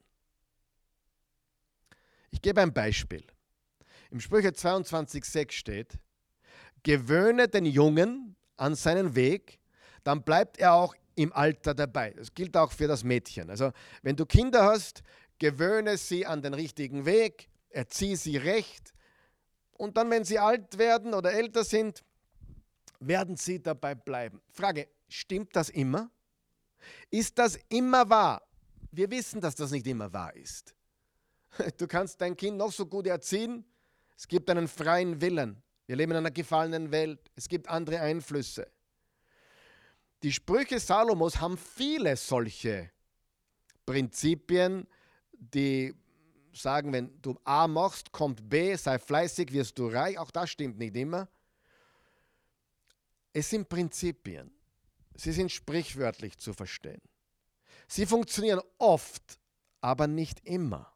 Ich gebe ein Beispiel. Im Sprüche 22,6 steht, gewöhne den Jungen an seinen Weg, dann bleibt er auch im Alter dabei. Das gilt auch für das Mädchen. Also wenn du Kinder hast, gewöhne sie an den richtigen Weg, erziehe sie recht, und dann, wenn sie alt werden oder älter sind, werden sie dabei bleiben. Frage, stimmt das immer? Ist das immer wahr? Wir wissen, dass das nicht immer wahr ist. Du kannst dein Kind noch so gut erziehen, es gibt einen freien Willen. Wir leben in einer gefallenen Welt. Es gibt andere Einflüsse. Die Sprüche Salomos haben viele solche Prinzipien, die sagen, wenn du A machst, kommt B, sei fleißig, wirst du reich. Auch das stimmt nicht immer. Es sind Prinzipien. Sie sind sprichwörtlich zu verstehen. Sie funktionieren oft, aber nicht immer.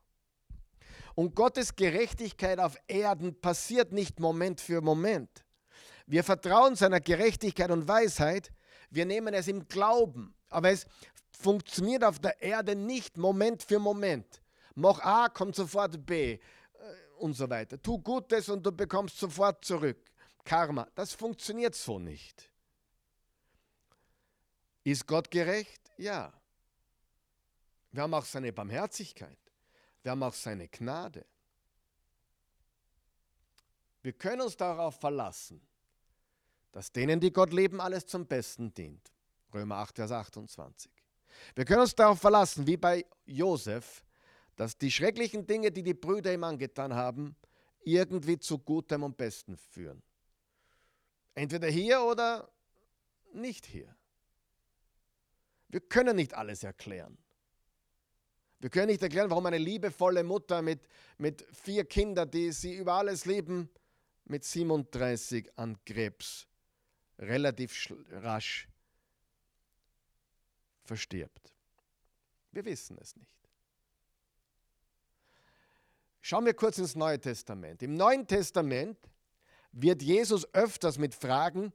Und Gottes Gerechtigkeit auf Erden passiert nicht Moment für Moment. Wir vertrauen seiner Gerechtigkeit und Weisheit, wir nehmen es im Glauben, aber es funktioniert auf der Erde nicht Moment für Moment. Mach A, kommt sofort B äh, und so weiter. Tu Gutes und du bekommst sofort zurück. Karma, das funktioniert so nicht. Ist Gott gerecht? Ja. Wir haben auch seine Barmherzigkeit. Wir haben auch seine Gnade. Wir können uns darauf verlassen, dass denen, die Gott leben, alles zum Besten dient. Römer 8, Vers 28. Wir können uns darauf verlassen, wie bei Josef, dass die schrecklichen Dinge, die die Brüder ihm angetan haben, irgendwie zu Gutem und Besten führen. Entweder hier oder nicht hier. Wir können nicht alles erklären. Wir können nicht erklären, warum eine liebevolle Mutter mit, mit vier Kindern, die sie über alles lieben, mit 37 an Krebs relativ rasch verstirbt. Wir wissen es nicht. Schauen wir kurz ins Neue Testament. Im Neuen Testament wird Jesus öfters mit Fragen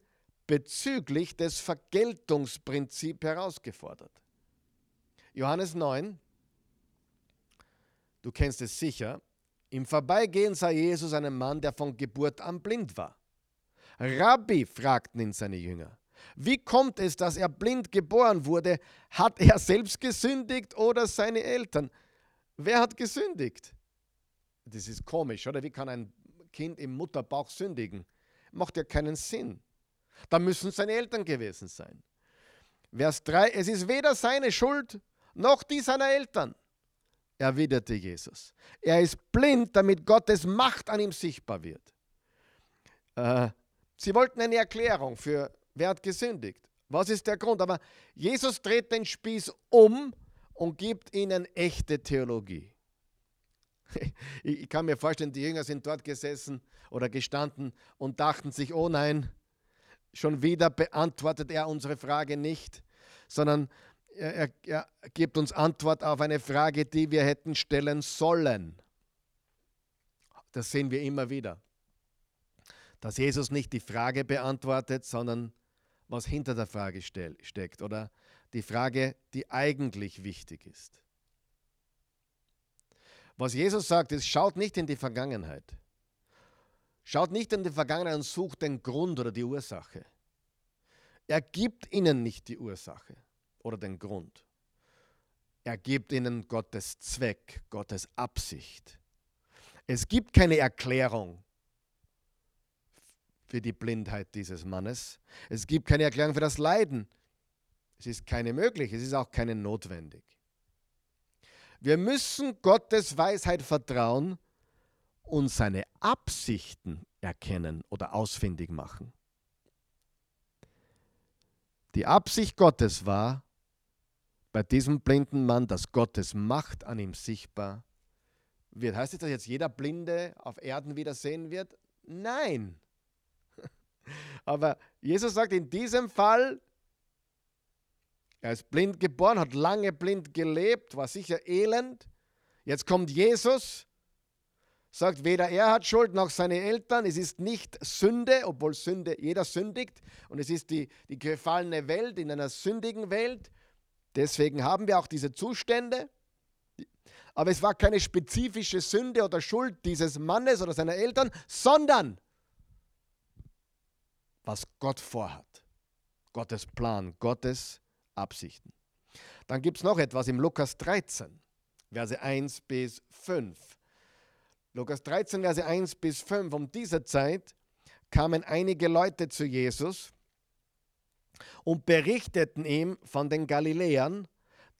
bezüglich des Vergeltungsprinzips herausgefordert. Johannes 9, du kennst es sicher, im Vorbeigehen sah Jesus einen Mann, der von Geburt an blind war. Rabbi, fragten ihn seine Jünger, wie kommt es, dass er blind geboren wurde? Hat er selbst gesündigt oder seine Eltern? Wer hat gesündigt? Das ist komisch, oder? Wie kann ein Kind im Mutterbauch sündigen? Macht ja keinen Sinn. Da müssen seine Eltern gewesen sein. Vers 3, es ist weder seine Schuld noch die seiner Eltern, erwiderte Jesus. Er ist blind, damit Gottes Macht an ihm sichtbar wird. Äh, sie wollten eine Erklärung für, wer hat gesündigt. Was ist der Grund? Aber Jesus dreht den Spieß um und gibt ihnen echte Theologie. Ich kann mir vorstellen, die Jünger sind dort gesessen oder gestanden und dachten sich, oh nein, Schon wieder beantwortet er unsere Frage nicht, sondern er, er, gibt uns Antwort auf eine Frage, die wir hätten stellen sollen. Das sehen wir immer wieder. Dass Jesus nicht die Frage beantwortet, sondern was hinter der Frage steckt oder die Frage, die eigentlich wichtig ist. Was Jesus sagt, ist, schaut nicht in die Vergangenheit. Schaut nicht in die Vergangenheit und sucht den Grund oder die Ursache. Er gibt ihnen nicht die Ursache oder den Grund. Er gibt ihnen Gottes Zweck, Gottes Absicht. Es gibt keine Erklärung für die Blindheit dieses Mannes. Es gibt keine Erklärung für das Leiden. Es ist keine möglich, es ist auch keine notwendig. Wir müssen Gottes Weisheit vertrauen und seine Absichten erkennen oder ausfindig machen. Die Absicht Gottes war bei diesem blinden Mann, dass Gottes Macht an ihm sichtbar wird. Heißt das, dass jetzt jeder Blinde auf Erden wieder sehen wird? Nein. Aber Jesus sagt in diesem Fall, er ist blind geboren, hat lange blind gelebt, war sicher elend. Jetzt kommt Jesus sagt, weder er hat Schuld noch seine Eltern. Es ist nicht Sünde, obwohl Sünde jeder sündigt. Und es ist die, die gefallene Welt in einer sündigen Welt. Deswegen haben wir auch diese Zustände. Aber es war keine spezifische Sünde oder Schuld dieses Mannes oder seiner Eltern, sondern was Gott vorhat. Gottes Plan, Gottes Absichten. Dann gibt es noch etwas im Lukas 13, Verse 1 bis 5. Lukas 13, Verse 1 bis 5, um diese Zeit kamen einige Leute zu Jesus und berichteten ihm von den Galiläern,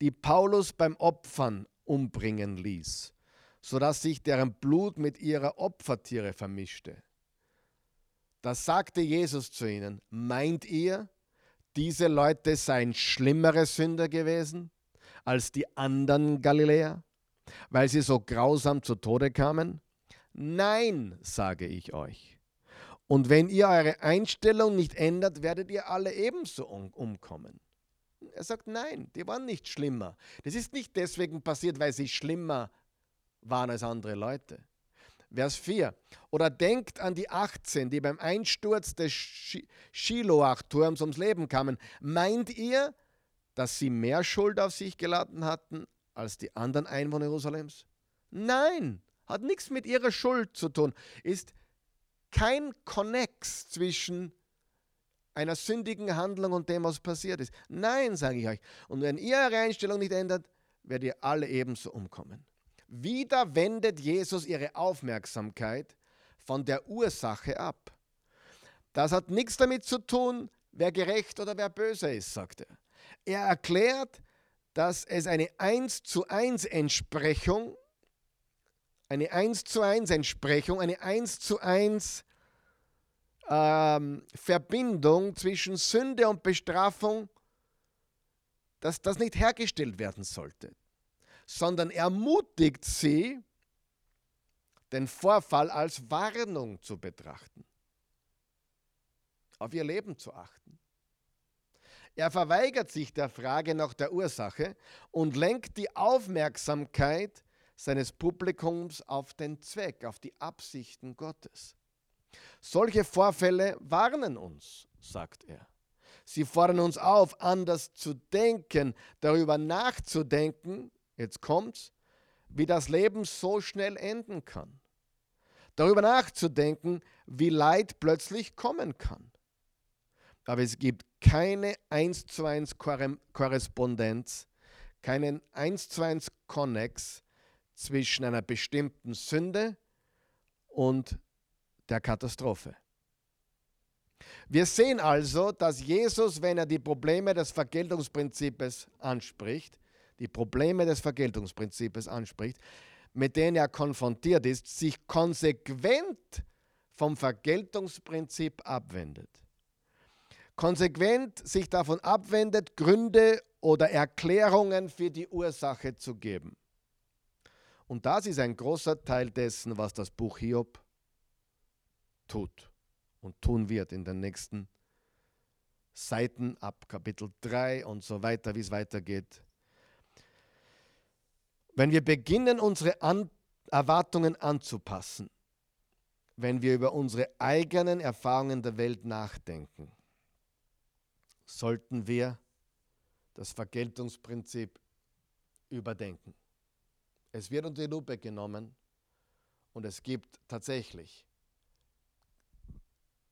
die Paulus beim Opfern umbringen ließ, sodass sich deren Blut mit ihrer Opfertiere vermischte. Da sagte Jesus zu ihnen, meint ihr, diese Leute seien schlimmere Sünder gewesen als die anderen Galiläer, weil sie so grausam zu Tode kamen? Nein, sage ich euch. Und wenn ihr eure Einstellung nicht ändert, werdet ihr alle ebenso umkommen. Er sagt, nein, die waren nicht schlimmer. Das ist nicht deswegen passiert, weil sie schlimmer waren als andere Leute. Vers 4. Oder denkt an die 18, die beim Einsturz des Shiloach-Turms ums Leben kamen. Meint ihr, dass sie mehr Schuld auf sich geladen hatten als die anderen Einwohner Jerusalems? Nein, hat nichts mit ihrer Schuld zu tun. Ist kein Konnex zwischen einer sündigen Handlung und dem, was passiert ist. Nein, sage ich euch. Und wenn ihr eure Einstellung nicht ändert, werdet ihr alle ebenso umkommen. Wieder wendet Jesus ihre Aufmerksamkeit von der Ursache ab. Das hat nichts damit zu tun, wer gerecht oder wer böse ist, sagt er. Er erklärt, dass es eine 1 zu 1 Entsprechung, eine 1 zu 1 Entsprechung, eine 1 zu 1 ähm, Verbindung zwischen Sünde und Bestrafung, dass das nicht hergestellt werden sollte, sondern ermutigt sie, den Vorfall als Warnung zu betrachten, auf ihr Leben zu achten. Er verweigert sich der Frage nach der Ursache und lenkt die Aufmerksamkeit seines Publikums auf den Zweck, auf die Absichten Gottes. Solche Vorfälle warnen uns, sagt er. Sie fordern uns auf, anders zu denken, darüber nachzudenken, jetzt kommt's, wie das Leben so schnell enden kann. Darüber nachzudenken, wie Leid plötzlich kommen kann. Aber es gibt keine 1 zu 1 Korrespondenz, keinen 1 zu 1 Konnex zwischen einer bestimmten Sünde und der Katastrophe. Wir sehen also, dass Jesus, wenn er die Probleme des Vergeltungsprinzips anspricht, die Probleme des Vergeltungsprinzips anspricht, mit denen er konfrontiert ist, sich konsequent vom Vergeltungsprinzip abwendet. Konsequent sich davon abwendet, Gründe oder Erklärungen für die Ursache zu geben. Und das ist ein großer Teil dessen, was das Buch Hiob tut und tun wird in den nächsten Seiten ab Kapitel 3 und so weiter, wie es weitergeht. Wenn wir beginnen, unsere An Erwartungen anzupassen, wenn wir über unsere eigenen Erfahrungen der Welt nachdenken, sollten wir das Vergeltungsprinzip überdenken. Es wird unter die Lupe genommen und es gibt tatsächlich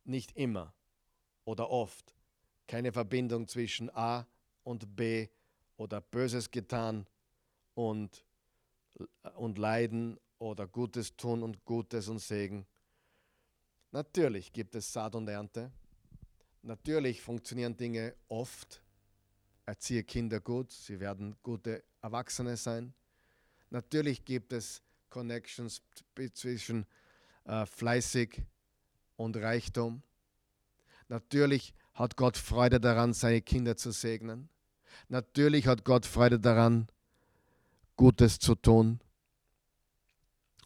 nicht immer oder oft keine Verbindung zwischen A und B oder Böses getan und, und Leiden oder Gutes tun und Gutes und Segen. Natürlich gibt es Saat und Ernte. Natürlich funktionieren Dinge oft. Erziehe Kinder gut, sie werden gute Erwachsene sein. Natürlich gibt es Connections zwischen äh, fleißig und Reichtum. Natürlich hat Gott Freude daran, seine Kinder zu segnen. Natürlich hat Gott Freude daran, Gutes zu tun.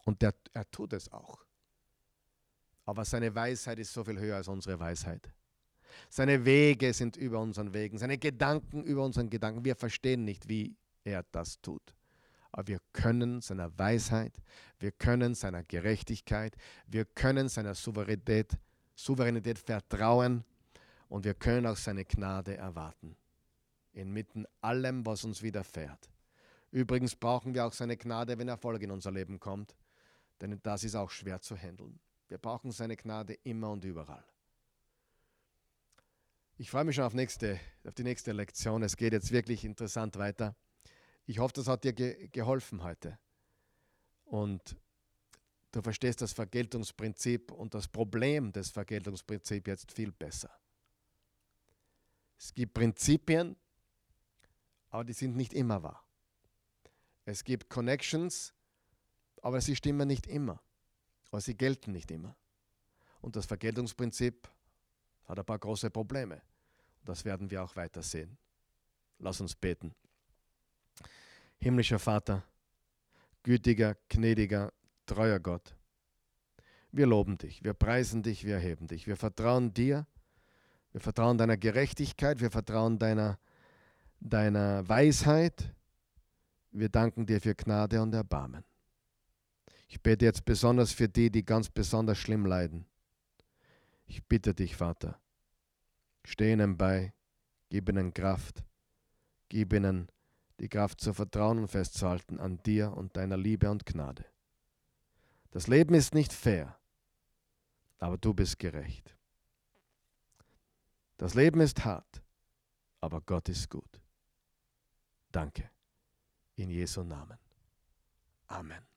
Und der, er tut es auch. Aber seine Weisheit ist so viel höher als unsere Weisheit. Seine Wege sind über unseren Wegen, seine Gedanken über unseren Gedanken. Wir verstehen nicht, wie er das tut aber wir können seiner Weisheit, wir können seiner Gerechtigkeit, wir können seiner Souveränität, Souveränität vertrauen und wir können auch seine Gnade erwarten. Inmitten allem, was uns widerfährt. Übrigens brauchen wir auch seine Gnade, wenn Erfolg in unser Leben kommt, denn das ist auch schwer zu handeln. Wir brauchen seine Gnade immer und überall. Ich freue mich schon auf, nächste, auf die nächste Lektion. Es geht jetzt wirklich interessant weiter. Ich hoffe, das hat dir ge geholfen heute. Und Du verstehst das Vergeltungsprinzip und das Problem des Vergeltungsprinzips jetzt viel besser. Es gibt Prinzipien, aber die sind nicht immer wahr. Es gibt Connections, aber sie stimmen nicht immer. Aber sie gelten nicht immer. Und das Vergeltungsprinzip hat ein paar große Probleme. Das werden wir auch weiter sehen. Lass uns beten. Himmlischer Vater, gütiger, gnädiger, treuer Gott, wir loben dich, wir preisen dich, wir erheben dich, wir vertrauen dir, wir vertrauen deiner Gerechtigkeit, wir vertrauen deiner, deiner Weisheit, wir danken dir für Gnade und Erbarmen. Ich bete jetzt besonders für die, die ganz besonders schlimm leiden. Ich bitte dich, Vater, steh ihnen bei, gib ihnen Kraft, gib ihnen die Kraft zu vertrauen und festzuhalten an dir und deiner Liebe und Gnade. Das Leben ist nicht fair, aber du bist gerecht. Das Leben ist hart, aber Gott ist gut. Danke. In Jesu Namen. Amen.